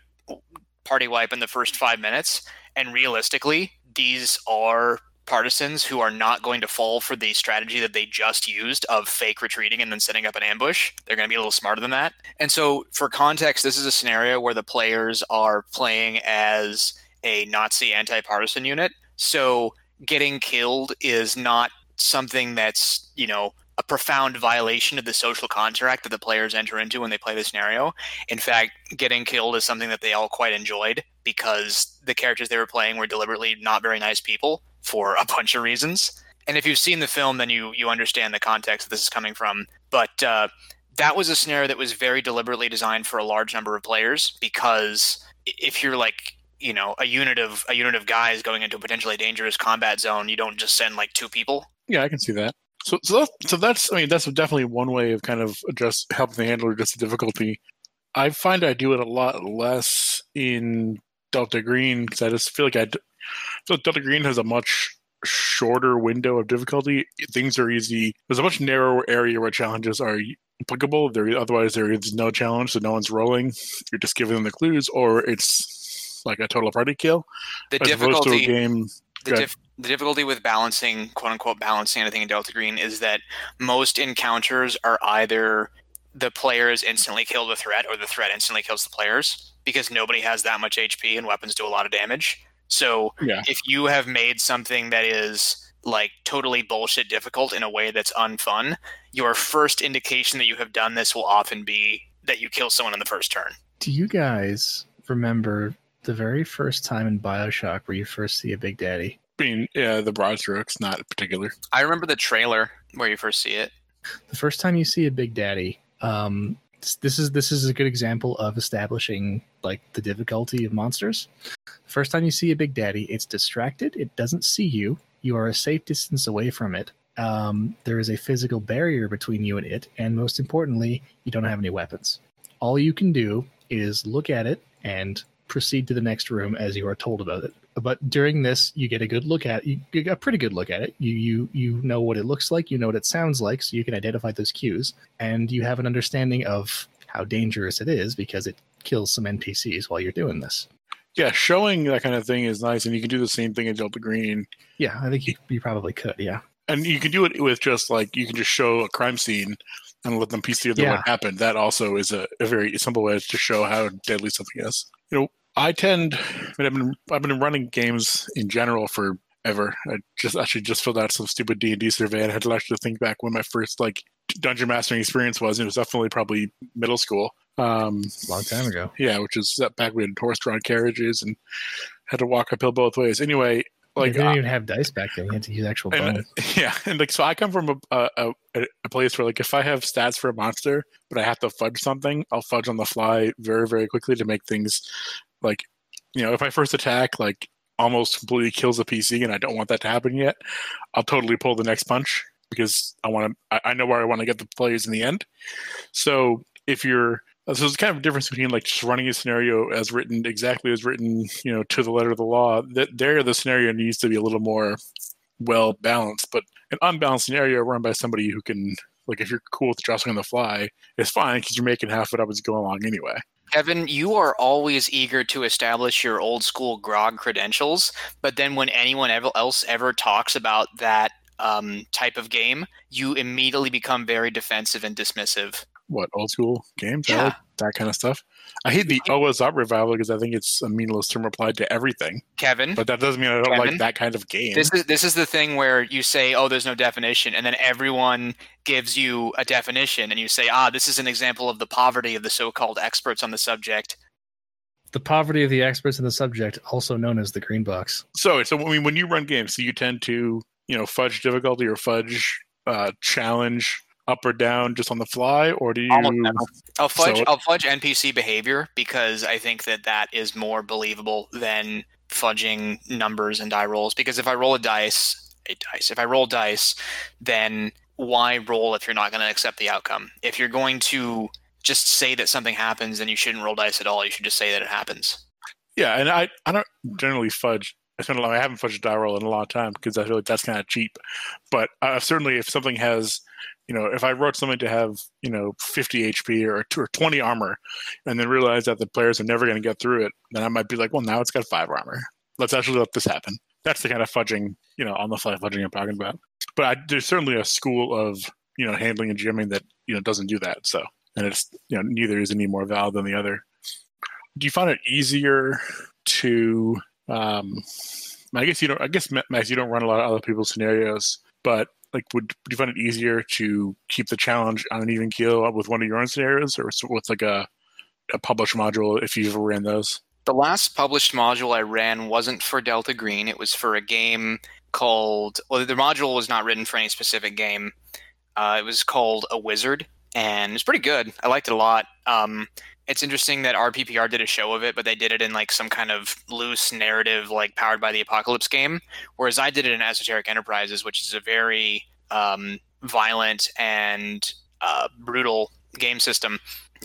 party wipe in the first five minutes. And realistically, these are partisans who are not going to fall for the strategy that they just used of fake retreating and then setting up an ambush. They're going to be a little smarter than that. And so, for context, this is a scenario where the players are playing as a Nazi anti partisan unit. So, getting killed is not something that's, you know, a profound violation of the social contract that the players enter into when they play the scenario. In fact, getting killed is something that they all quite enjoyed because the characters they were playing were deliberately not very nice people for a bunch of reasons. And if you've seen the film, then you you understand the context that this is coming from. But uh, that was a scenario that was very deliberately designed for a large number of players because if you're like you know a unit of a unit of guys going into a potentially dangerous combat zone, you don't just send like two people. Yeah, I can see that. So, so, that, so that's, I mean, that's definitely one way of kind of just helping the handler adjust the difficulty. I find I do it a lot less in Delta Green because I just feel like I like Delta Green has a much shorter window of difficulty. Things are easy. There's a much narrower area where challenges are applicable. There, otherwise, there is no challenge, so no one's rolling. You're just giving them the clues, or it's like a total party kill. The As opposed to a difficulty game. the, dif- the difficulty with balancing quote unquote balancing anything in delta green is that most encounters are either the player is instantly killed the threat or the threat instantly kills the players because nobody has that much hp and weapons do a lot of damage so Yeah. if you have made something that is like totally bullshit difficult in a way that's unfun your first indication that you have done this will often be that you kill someone in the first turn Do you guys remember the very first time in Bioshock where you first see a Big Daddy? I mean, yeah, the broad strokes, not in particular. i remember the trailer where you first see it The first time you see a Big Daddy, um, this- is this is a good example of establishing like the difficulty of monsters. First time you see a Big Daddy, it's distracted. It doesn't see you. You are a safe distance away from it. Um, there is a physical barrier between you and it, and most importantly, you don't have any weapons. All you can do is look at it and proceed to the next room as you are told about it. But during this, you get a good look at you get a pretty good look at it. You you you know what it looks like, you know what it sounds like, so you can identify those cues, and you have an understanding of how dangerous it is because it kills some NPCs while you're doing this. Yeah, showing that kind of thing is nice, and you can do the same thing in Delta Green. Yeah, I think you, you probably could. Yeah, and you can do it with just like you can just show a crime scene and let them piece together Yeah. what happened. That also is a, a very simple way to show how deadly something is. You know, I tend. I mean, I've been I've been running games in general for ever. I just actually just filled out some stupid D and D survey, and I had to actually think back when my first like dungeon mastering experience was. It was definitely probably middle school. Um, long time ago. yeah, which is back when horse-drawn carriages and had to walk uphill both ways. Anyway, Like they didn't even have dice back then. You had to use actual and, bone. yeah, and like so, I come from a, a a a place where like if I have stats for a monster, but I have to fudge something, I'll fudge on the fly very very quickly to make things like you know if my first attack like almost completely kills a PC and I don't want that to happen yet, I'll totally pull the next punch because I want to. I, I know where I want to get the players in the end. So if you're so there's kind of a difference between like just running a scenario as written exactly as written, you know, to the letter of the law. That there the scenario needs to be a little more well balanced. But an unbalanced scenario run by somebody who can like if you're cool with adjusting on the fly, it's fine because you're making half it up as you go along anyway. Kevin, you are always eager to establish your old school grog credentials, but then when anyone ever else ever talks about that um, type of game, you immediately become very defensive and dismissive. What old school games? Yeah. like that kind of stuff. I hate the oh what's up revival because I think it's a meaningless term applied to everything. Kevin, But that doesn't mean I don't like that kind of game. this is this is the thing where you say, "Oh, there's no definition," and then everyone gives you a definition, and you say, "Ah, this is an example of the poverty of the so-called experts on the subject." The poverty of the experts in the subject, also known as the green box. So, so I mean, when you run games, so you tend to, you know, fudge difficulty or fudge uh, challenge up or down just on the fly, or do you? Never. I'll fudge So- I'll fudge NPC behavior because I think that that is more believable than fudging numbers and die rolls. Because if I roll a dice, a dice. If I roll dice, then why roll if you're not going to accept the outcome? If you're going to just say that something happens, then you shouldn't roll dice at all. You should just say that it happens. Yeah, and I, I don't generally fudge. A. I haven't fudged a die roll in a long time because I feel like that's kind of cheap. But uh, certainly, if something has, you know, if I wrote something to have, you know, 50 HP or, or 20 armor, and then realize that the players are never going to get through it, then I might be like, well, now it's got five armor. Let's actually let this happen. That's the kind of fudging, you know, on the fly fudging I'm talking about. But I, there's certainly a school of, you know, handling and GMing that you know doesn't do that. So, and it's you know, neither is any more valid than the other. Do you find it easier to um, I guess you don't. I guess Max, you don't run a lot of other people's scenarios, but like, would, you find it easier to keep the challenge on an even keel with one of your own scenarios, or with like a a published module if you ever ran those? The last published module I ran wasn't for Delta Green. It was for a game called. Well, the module was not written for any specific game. Uh, it was called A Wizard, and it was pretty good. I liked it a lot. Um, it's interesting that RPPR did a show of it, but they did it in like some kind of loose narrative, like powered by the apocalypse game. Whereas I did it in Esoteric Enterprises, which is a very um, violent and uh, brutal game system.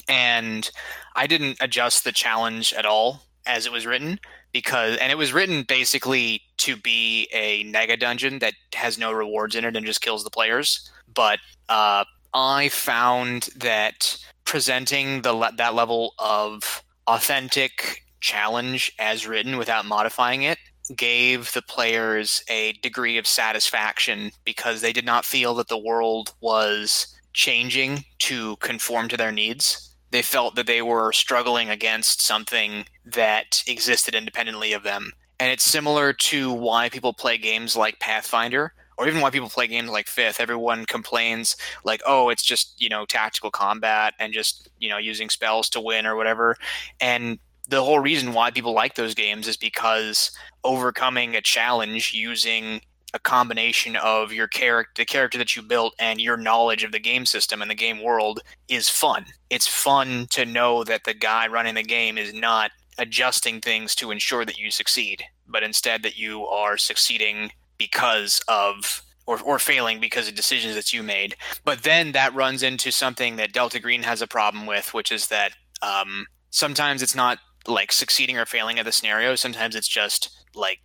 And I didn't adjust the challenge at all as it was written because, and it was written basically to be a mega dungeon that has no rewards in it and just kills the players. But uh, I found that presenting the that level of authentic challenge as written without modifying it gave the players a degree of satisfaction because they did not feel that the world was changing to conform to their needs. They felt that they were struggling against something that existed independently of them. And it's similar to why people play games like Pathfinder or even why people play games like Fifth. Everyone complains like, "Oh, it's just, you know, tactical combat and just, you know, using spells to win or whatever." And the whole reason why people like those games is because overcoming a challenge using a combination of your character the character that you built and your knowledge of the game system and the game world is fun. It's fun to know that the guy running the game is not adjusting things to ensure that you succeed, but instead that you are succeeding because of or, or failing because of decisions that you made. But then that runs into something that Delta Green has a problem with, which is that um, sometimes it's not like succeeding or failing at the scenario. Sometimes it's just like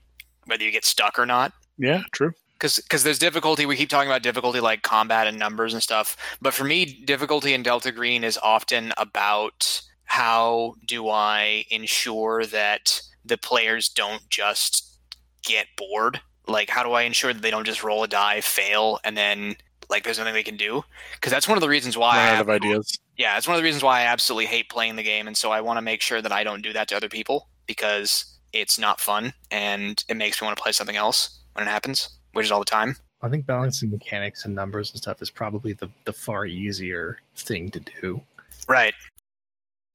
whether you get stuck or not. Yeah, true. Because because there's difficulty. We keep talking about difficulty like combat and numbers and stuff. But for me, difficulty in Delta Green is often about how do I ensure that the players don't just get bored. Like, how do I ensure that they don't just roll a die, fail, and then like there's nothing they can do? Because that's one of the reasons why. I Run out have- of ideas. yeah, it's one of the reasons why I absolutely hate playing the game, and so I want to make sure that I don't do that to other people because it's not fun and it makes me want to play something else when it happens, which is all the time. I think balancing mechanics and numbers and stuff is probably the, the far easier thing to do. Right.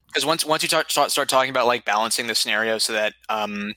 Because once once you start start start talking about like balancing the scenario so that um,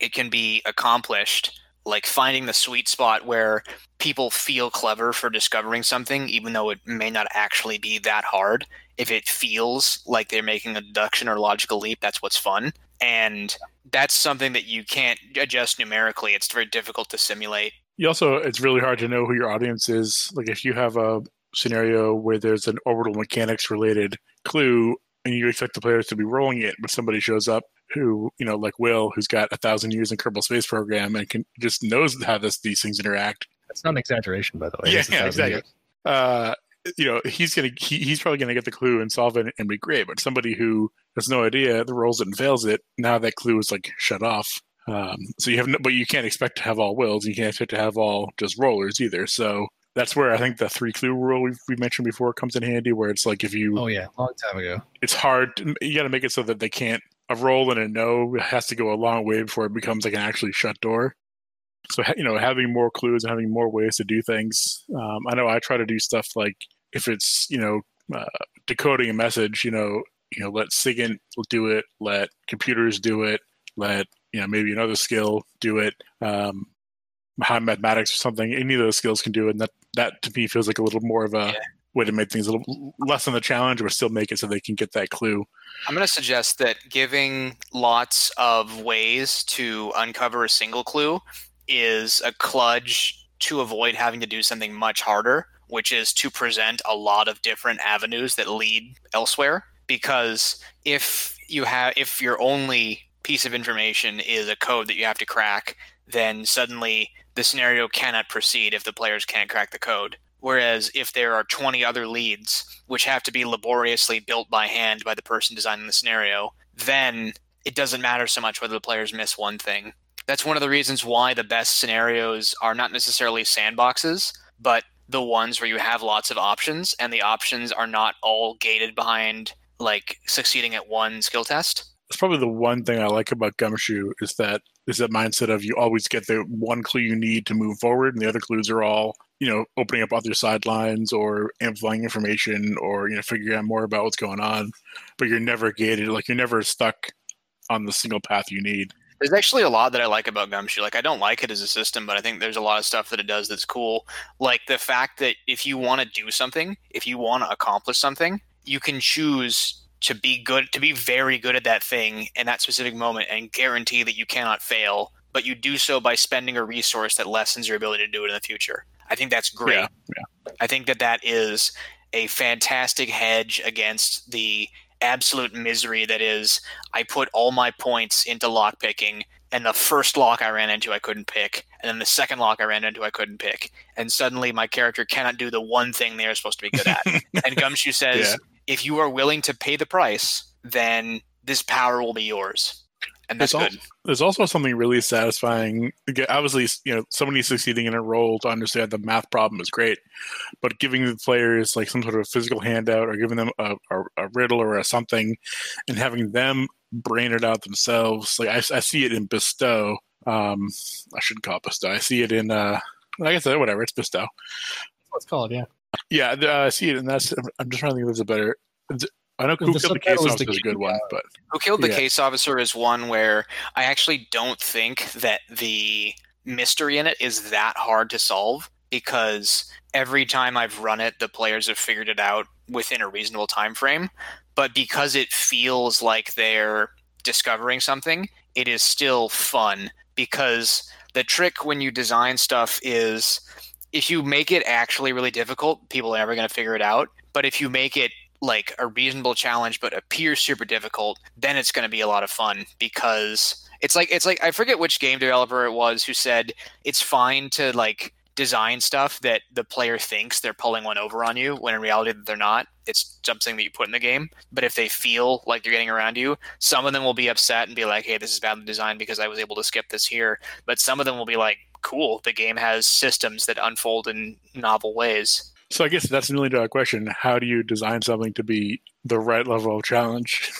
it can be accomplished, like finding the sweet spot where people feel clever for discovering something, even though it may not actually be that hard. If it feels like they're making a deduction or logical leap, that's what's fun. And that's something that you can't adjust numerically. It's very difficult to simulate. You also, it's really hard to know who your audience is. Like if you have a scenario where there's an orbital mechanics related clue and you expect the players to be rolling it, but somebody shows up who, you know, like Will, who's got a thousand years in Kerbal Space Program and can just knows how this these things interact. That's not an exaggeration, by the way. Yeah, yeah, exactly. years. Uh, you know, he's gonna he, he's probably gonna get the clue and solve it and be great. But somebody who has no idea, the rolls it and fails it, now that clue is like shut off. Um, so you have, no, but you can't expect to have all wills. You can't expect to have all just rollers either. So that's where I think the three clue rule we we mentioned before comes in handy. Where it's like if you, Oh yeah, long time ago. it's hard. To, you got to make it so that they can't a roll and a no has to go a long way before it becomes like an actually shut door. So you know, having more clues and having more ways to do things. Um, I know I try to do stuff like if it's you know uh, decoding a message, you know, you know, let SIGINT do it, let computers do it, let you know maybe another skill do it. Um, high mathematics or something. Any of those skills can do it, and that that to me feels like a little more of a Yeah. Way to make things a little less on the challenge, but still make it so they can get that clue. I'm going to suggest that giving lots of ways to uncover a single clue is a kludge to avoid having to do something much harder, which is to present a lot of different avenues that lead elsewhere. Because if you have, if your only piece of information is a code that you have to crack, then suddenly the scenario cannot proceed if the players can't crack the code. Whereas if there are 20 other leads, which have to be laboriously built by hand by the person designing the scenario, then it doesn't matter so much whether the players miss one thing. That's one of the reasons why the best scenarios are not necessarily sandboxes, but the ones where you have lots of options and the options are not all gated behind like succeeding at one skill test. That's probably the one thing I like about Gumshoe is that is that mindset of you always get the one clue you need to move forward, and the other clues are all you know opening up other sidelines or amplifying information or you know figuring out more about what's going on. But you're never gated, like you're never stuck on the single path you need. There's actually a lot that I like about Gumshoe. Like I don't like it as a system, but I think there's a lot of stuff that it does that's cool. Like the fact that if you want to do something, if you want to accomplish something, you can choose to be good to be very good at that thing in that specific moment and guarantee that you cannot fail, but you do so by spending a resource that lessens your ability to do it in the future. I think that's great. Yeah, I think that that is a fantastic hedge against the absolute misery that is I put all my points into lock picking and the first lock I ran into I couldn't pick and then the second lock I ran into I couldn't pick and suddenly my character cannot do the one thing they are supposed to be good at. and Gumshoe says Yeah. if you are willing to pay the price then this power will be yours. And that's It's al- good. There's also something really satisfying. Again, Obviously, you know, somebody succeeding in a role to understand the math problem is great, but giving the players like some sort of physical handout or giving them a, a, a riddle or a something, and having them brain it out themselves. Like I, I see it in Bestow. Um, I shouldn't call it Bestow. I see it in. Uh, I guess whatever. It's Bestow. Let's call it. Yeah. Yeah, uh, I see it, and that's. I'm just trying to think if there's a better. I know The Who Killed the Case Officer the is a good one, but Who Killed the Yeah. Case Officer is one where I actually don't think that the mystery in it is that hard to solve because every time I've run it, the players have figured it out within a reasonable time frame. But because it feels like they're discovering something, it is still fun because the trick when you design stuff is if you make it actually really difficult, people are never going to figure it out. But if you make it like a reasonable challenge but appears super difficult, then it's going to be a lot of fun because it's like it's like I forget which game developer it was who said it's fine to like design stuff that the player thinks they're pulling one over on you when in reality they're not. It's something that you put in the game. But if they feel like they're getting around you, some of them will be upset and be like, "Hey, this is badly designed because I was able to skip this here." But some of them will be like, "Cool, the game has systems that unfold in novel ways." So I guess that's a million dollar question. How do you design something to be the right level of challenge?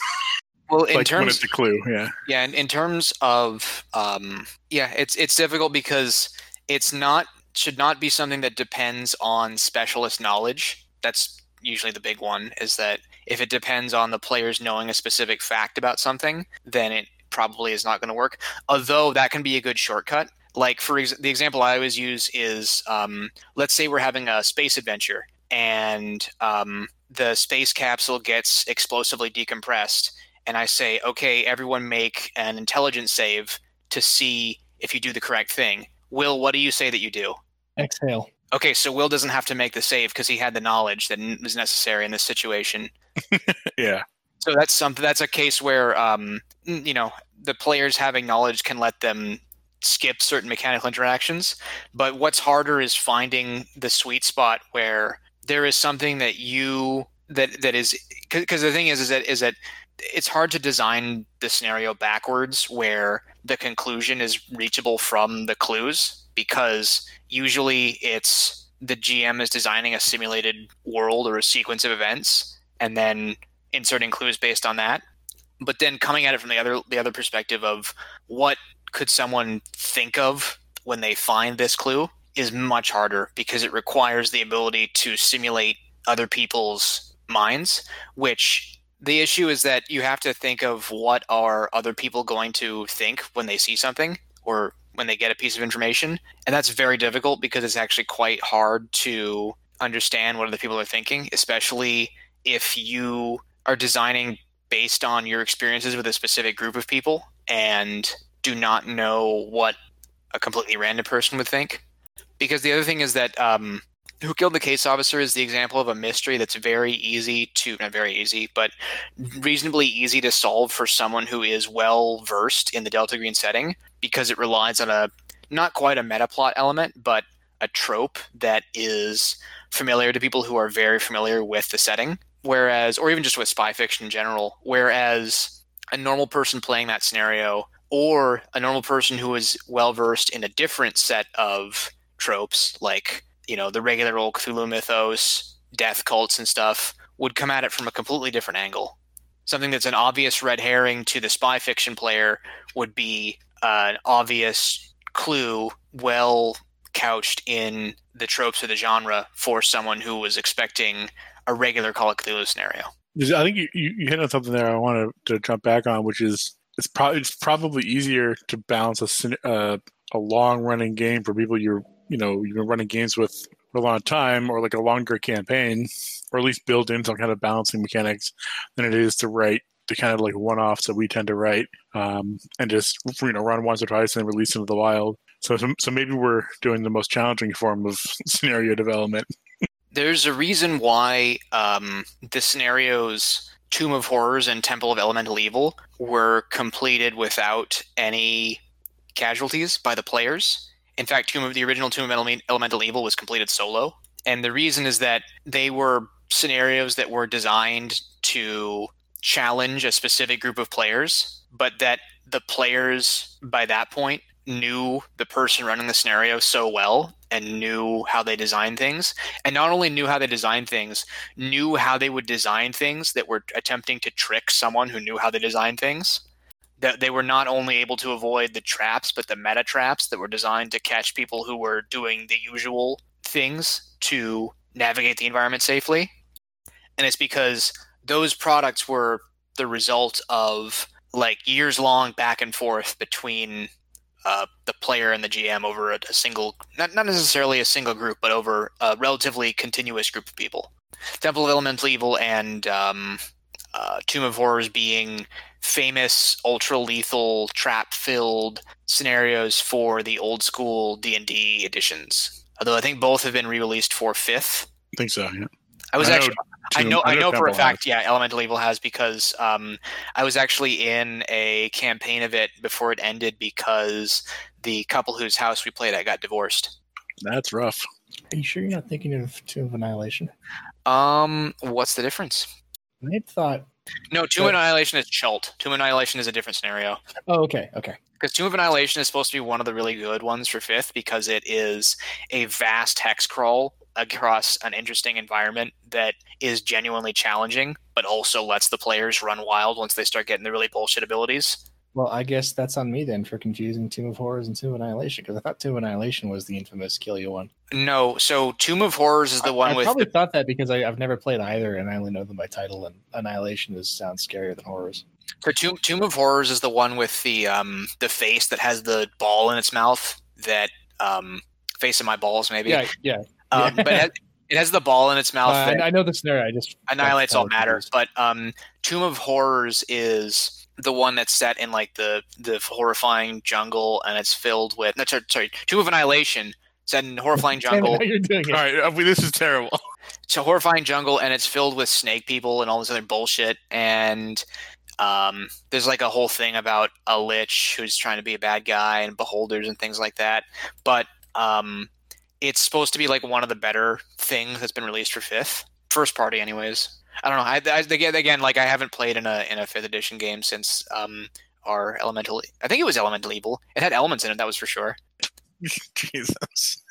Well, in like when terms it's a clue, yeah. Yeah, in, in terms of um, yeah, it's it's difficult because it's not should not be something that depends on specialist knowledge. That's usually the big one. Is that if it depends on the players knowing a specific fact about something, then it probably is not going to work. Although that can be a good shortcut. Like for ex- the example I always use is, um, let's say we're having a space adventure and um, the space capsule gets explosively decompressed and I say, okay, everyone make an intelligence save to see if you do the correct thing. Will, what do you say that you do? Exhale. Okay, so Will doesn't have to make the save because he had the knowledge that was necessary in this situation. Yeah. So that's something. That's a case where, um, you know, the players having knowledge can let them skip certain mechanical interactions. But what's harder is finding the sweet spot where there is something that you that that is because the thing is is that is that it's hard to design the scenario backwards where the conclusion is reachable from the clues because usually it's the GM is designing a simulated world or a sequence of events and then inserting clues based on that. But then coming at it from the other the other perspective of what could someone think of when they find this clue is much harder because it requires the ability to simulate other people's minds, which the issue is that you have to think of what are other people going to think when they see something or when they get a piece of information. And that's very difficult because it's actually quite hard to understand what other people are thinking especially if you are designing based on your experiences with a specific group of people and do not know what a completely random person would think. Because the other thing is that um, who killed the case officer is the example of a mystery that's very easy to not very easy but reasonably easy to solve for someone who is well versed in the delta green setting because it relies on a not quite a meta plot element but a trope that is familiar to people who are very familiar with the setting. Whereas or even just with spy fiction in general whereas a normal person playing that scenario or a normal person who is well versed in a different set of tropes like you know the regular old Cthulhu mythos, death cults and stuff would come at it from a completely different angle. Something that's an obvious red herring to the spy fiction player would be uh, an obvious clue, well couched in the tropes of the genre for someone who was expecting a regular Call of Cthulhu scenario. I think you, you hit on something there I wanted to jump back on, which is it's probably it's probably easier to balance a uh, a long running game for people you're you know you've been running games with for a long time or like a longer campaign or at least build in some kind of balancing mechanics than it is to write the kind of like one-offs that we tend to write um, and just you know run once or twice and release into the wild. So, so maybe we're doing the most challenging form of scenario development. There's a reason why um, the scenarios tomb of horrors and temple of elemental evil were completed without any casualties by the players. In fact, Tomb of the original Tomb of Elemental Evil was completed solo, and the reason is that they were scenarios that were designed to challenge a specific group of players, but that the players by that point knew the person running the scenario so well and knew how they design things and not only knew how they design things knew how they would design things that were attempting to trick someone who knew how they design things that they were not only able to avoid the traps, but the meta traps that were designed to catch people who were doing the usual things to navigate the environment safely. And it's because those products were the result of like years long back and forth between uh, the player and the GM over a, a, single, not, not necessarily a single group, but over a relatively continuous group of people. Temple of Elemental Evil and um, uh, Tomb of Horrors being famous ultra lethal trap filled scenarios for the old school D&D editions. Although I think both have been re-released for 5th. I think so, yeah. I was I actually I know, I know for a Temple fact, yeah, Elemental Evil has because um, I was actually in a campaign of it before it ended because the couple whose house we played at got divorced. That's rough. Are you sure you're not thinking of Tomb of Annihilation? Um, what's the difference? I thought. No, Tomb of Annihilation is Chult. Tomb of Annihilation is a different scenario. Oh, okay, okay. Because Tomb of Annihilation is supposed to be one of the really good ones for fifth because it is a vast hex crawl across an interesting environment that is genuinely challenging, but also lets the players run wild once they start getting the really bullshit abilities. Well, I guess that's on me then for confusing Tomb of Horrors and Tomb of Annihilation because I thought Tomb of Annihilation was the infamous kill you one. No, so Tomb of Horrors is the I- one I, with I probably the, thought that because I, I've never played either and I only know them by title. And Annihilation is sounds scarier than Horrors. so Tomb, Tomb of Horrors is the one with the um the face that has the ball in its mouth that um face of my balls maybe. Yeah, yeah. Um, yeah. but it has, it has the ball in its mouth. Uh, that- I, I know the scenario. I just annihilates all matter. confused. But um, Tomb of Horrors is the one that's set in like the the horrifying jungle, and it's filled with no, sorry, sorry, Tomb of Annihilation set in horrifying Damn it, jungle. you're doing it. All right, I mean, this is terrible. It's a horrifying jungle, and it's filled with snake people and all this other bullshit. And um, there's like a whole thing about a lich who's trying to be a bad guy and beholders and things like that. But um, it's supposed to be like one of the better things that's been released for fifth, first party, anyways. I don't know. I, I again, again, like I haven't played in a in a fifth edition game since um, our elemental. I think it was elemental evil. It had elements in it, that was for sure. Jesus.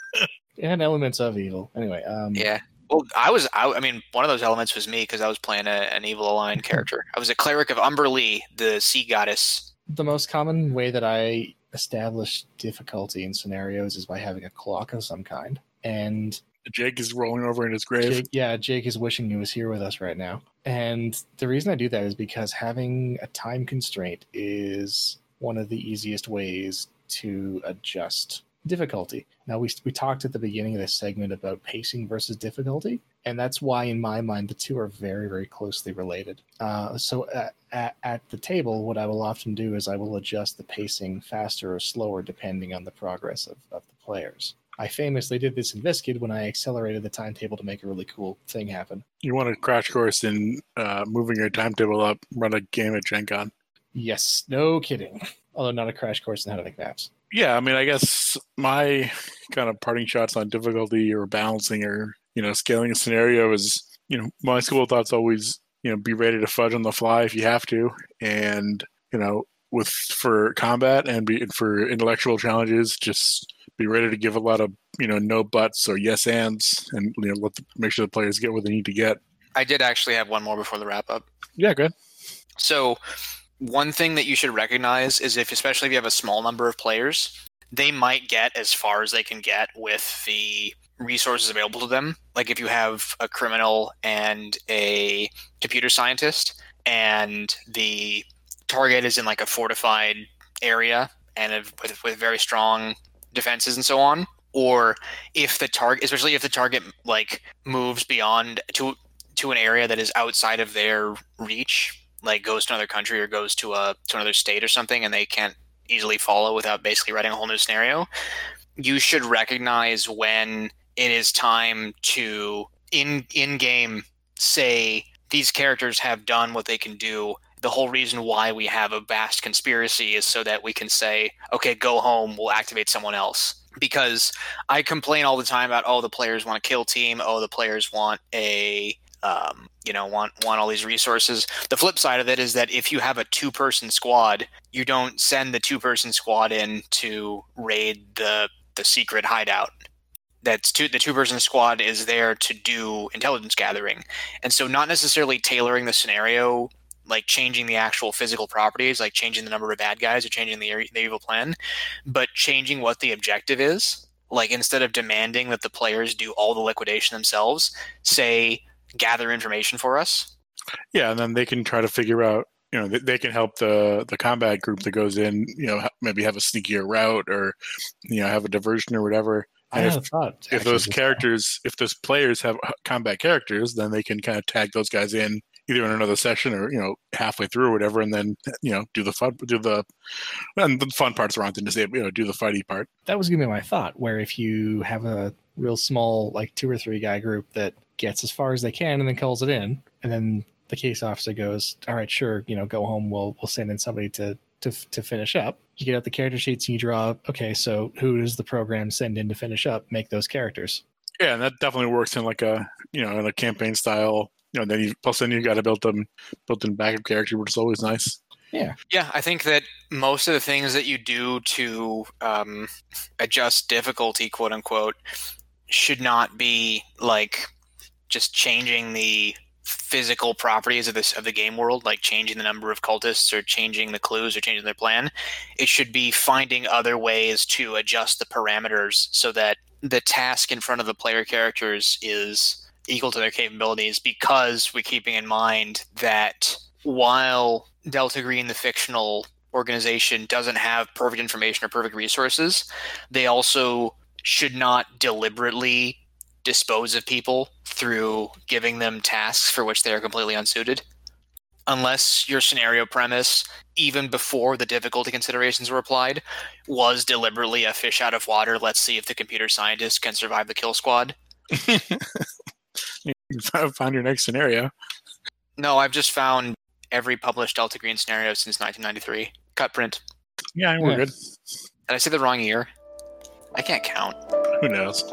It had elements of evil. Anyway, um, Yeah. Well, I was. I, I mean, one of those elements was me because I was playing a, an evil aligned character. I was a cleric of Umberlee, the sea goddess. the most common way that I establish difficulty in scenarios is by having a clock of some kind. And Jake is rolling over in his grave. Jake, yeah, Jake is wishing he was here with us right now. And the reason I do that is because having a time constraint is one of the easiest ways to adjust difficulty. Now, we, we talked at the beginning of this segment about pacing versus difficulty, and that's why, in my mind, the two are very, very closely related. Uh, so, at, at, at the table, what I will often do is I will adjust the pacing faster or slower depending on the progress of, of the players. I famously did this in viskid when I accelerated the timetable to make a really cool thing happen. You want a crash course in uh, moving your timetable up, run a game at Gen Con. Yes, no kidding. Although not a crash course in how to make maps. Yeah, I mean, I guess my kind of parting shots on difficulty or balancing or, you know, scaling a scenario is, you know, my school of thought's always, you know, be ready to fudge on the fly if you have to. And, you know, with for combat and be for intellectual challenges, just be ready to give a lot of, you know, no buts or yes ands and, you know, let the, make sure the players get what they need to get. I did actually have one more before the wrap up. Yeah, good. So, one thing that you should recognize is if, especially if you have a small number of players, they might get as far as they can get with the resources available to them. Like if you have a criminal and a computer scientist, and the target is in like a fortified area and with, with very strong defenses and so on, or if the target, especially if the target like moves beyond to to an area that is outside of their reach, like goes to another country or goes to a to another state or something, and they can't easily follow without basically writing a whole new scenario, you should recognize when it is time to in in game say these characters have done what they can do. The whole reason why we have a vast conspiracy is so that we can say, okay, go home, we'll activate someone else. Because I complain all the time about, oh, the players want a kill team, oh, the players want a um, you know want want all these resources the flip side of it is that if you have a two person squad you don't send the two person squad in to raid the the secret hideout that's two the two person squad is there to do intelligence gathering and so not necessarily tailoring the scenario like changing the actual physical properties like changing the number of bad guys or changing the, the evil plan but changing what the objective is like instead of demanding that the players do all the liquidation themselves say gather information for us Yeah, and then they can try to figure out. You know, they, they can help the the combat group that goes in. You know, maybe have a sneakier route or, you know, have a diversion or whatever. I And if, thought. if those just- characters, if those players have combat characters, then they can kind of tag those guys in either in another session or you know halfway through or whatever, and then you know do the fun, do the and the fun parts around to disable, you know, do the fighty part. that was gonna be my thought. Where if you have a real small, like two or three guy group that gets as far as they can and then calls it in, and then the case officer goes, "All right, sure, you know, go home. We'll we'll send in somebody to to to finish up." You get out the character sheets and you draw. Okay, so who does the program send in to finish up? Make those characters. Yeah, and that definitely works in like a you know in a campaign style. You know, then you plus then you got a built-in built-in backup character, which is always nice. Yeah. Yeah, I think that most of the things that you do to um, adjust difficulty, quote unquote, should not be like just changing the physical properties of this of the game world, like changing the number of cultists or changing the clues or changing their plan. It should be finding other ways to adjust the parameters so that the task in front of the player characters is equal to their capabilities because we're keeping in mind that while Delta Green, the fictional organization, doesn't have perfect information or perfect resources, they also should not deliberately dispose of people through giving them tasks for which they are completely unsuited. Unless your scenario premise, even before the difficulty considerations were applied, was deliberately a fish out of water, let's see if the computer scientist can survive the kill squad. you found your next scenario. No, I've just found every published Delta Green scenario since 1993. Cut print. Yeah, we're Yeah. good. Did I say the wrong year? I can't count. Who knows?